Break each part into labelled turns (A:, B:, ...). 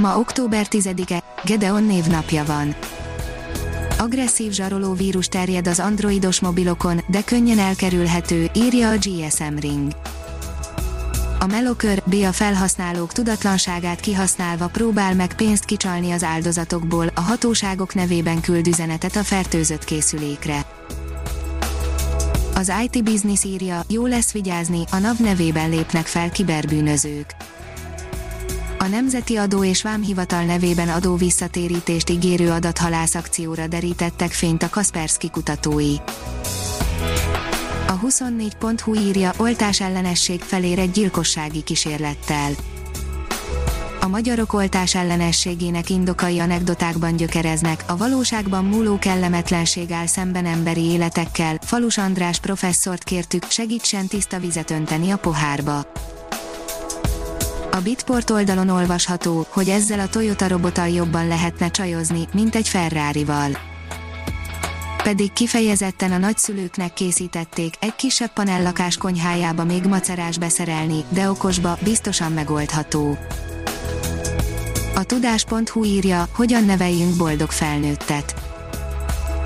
A: Ma október 10-e, Gedeon névnapja van. Agresszív zsaroló vírus terjed az androidos mobilokon, de könnyen elkerülhető, írja a GSM Ring. A Melokör B a felhasználók tudatlanságát kihasználva próbál meg pénzt kicsalni az áldozatokból, a hatóságok nevében küld üzenetet a fertőzött készülékre. Az IT Business írja, jó lesz vigyázni, a NAV nevében lépnek fel kiberbűnözők. Nemzeti Adó és Vámhivatal nevében adó visszatérítést ígérő adathalász akcióra derítettek fényt a Kaspersky kutatói. A 24.hu írja, oltás ellenesség felér egy gyilkossági kísérlettel. A magyarok oltás ellenességének indokai anekdotákban gyökereznek, a valóságban múló kellemetlenség áll szemben emberi életekkel. Falus András professzort kértük, segítsen tiszta vizet önteni a pohárba. A Bitport oldalon olvasható, hogy ezzel a Toyota robottal jobban lehetne csajozni, mint egy Ferrari-val. Pedig kifejezetten a nagyszülőknek készítették, egy kisebb panellakás konyhájába még macerás beszerelni, de okosba, biztosan megoldható. A tudás.hu írja, hogyan neveljünk boldog felnőttet.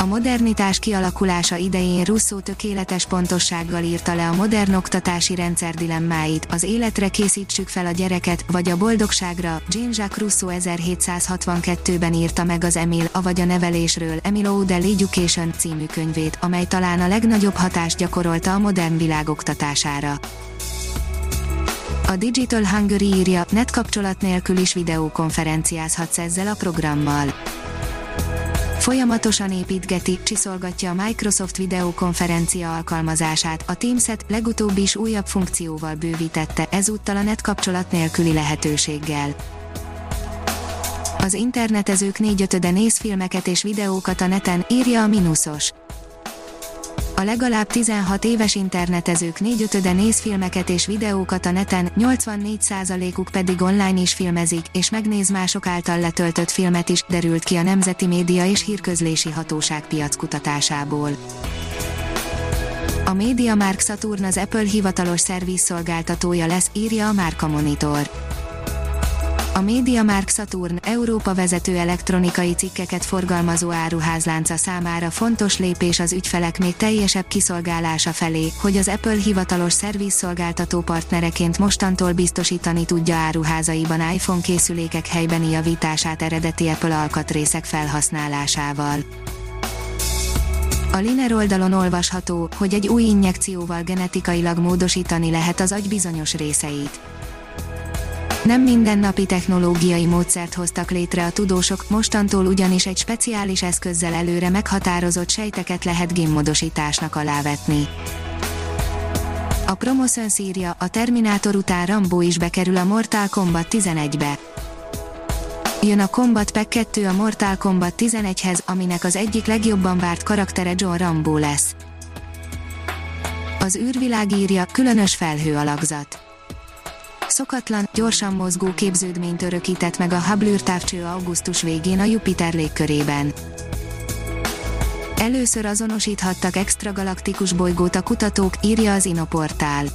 A: A modernitás kialakulása idején Russo tökéletes pontossággal írta le a modern oktatási rendszer dilemmáit, az életre készítsük fel a gyereket, vagy a boldogságra. Jean-Jacques Rousseau 1762-ben írta meg az Emil, avagy a nevelésről Emil Odell Education című könyvét, amely talán a legnagyobb hatást gyakorolta a modern világ oktatására. A Digital Hungary írja, net kapcsolat nélkül is videókonferenciázhatsz ezzel a programmal. Folyamatosan építgeti, csiszolgatja a Microsoft videokonferencia alkalmazását, a Teams-et legutóbb is újabb funkcióval bővítette, ezúttal a net kapcsolat nélküli lehetőséggel. Az internetezők négyötöde néz filmeket és videókat a neten, írja a Minusos a legalább 16 éves internetezők négyötöde néz filmeket és videókat a neten, 84%-uk pedig online is filmezik, és megnéz mások által letöltött filmet is, derült ki a Nemzeti Média és Hírközlési Hatóság piackutatásából. A Media Mark Saturn az Apple hivatalos szervizszolgáltatója lesz, írja a Márka Monitor. A MediaMark Saturn, Európa vezető elektronikai cikkeket forgalmazó áruházlánca számára fontos lépés az ügyfelek még teljesebb kiszolgálása felé, hogy az Apple hivatalos szervizszolgáltató partnereként mostantól biztosítani tudja áruházaiban iPhone készülékek helybeni javítását eredeti Apple alkatrészek felhasználásával. A Liner oldalon olvasható, hogy egy új injekcióval genetikailag módosítani lehet az agy bizonyos részeit nem mindennapi technológiai módszert hoztak létre a tudósok, mostantól ugyanis egy speciális eszközzel előre meghatározott sejteket lehet génmodosításnak alávetni. A Promotion szírja, a Terminátor után Rambo is bekerül a Mortal Kombat 11-be. Jön a Combat Pack 2 a Mortal Kombat 11-hez, aminek az egyik legjobban várt karaktere John Rambo lesz. Az űrvilág írja, különös felhő alakzat Szokatlan, gyorsan mozgó képződményt örökített meg a Hubble űrtávcső augusztus végén a Jupiter légkörében. Először azonosíthattak extragalaktikus bolygót a kutatók, írja az Inoportál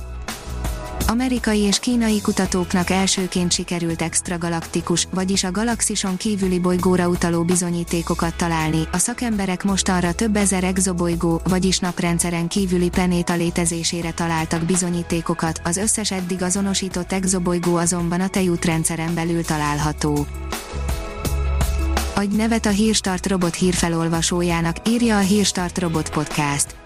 A: amerikai és kínai kutatóknak elsőként sikerült extragalaktikus, vagyis a galaxison kívüli bolygóra utaló bizonyítékokat találni. A szakemberek mostanra több ezer exobolygó, vagyis naprendszeren kívüli planéta létezésére találtak bizonyítékokat, az összes eddig azonosított exobolygó azonban a tejútrendszeren belül található. Adj nevet a Hírstart robot hírfelolvasójának, írja a Hírstart robot podcast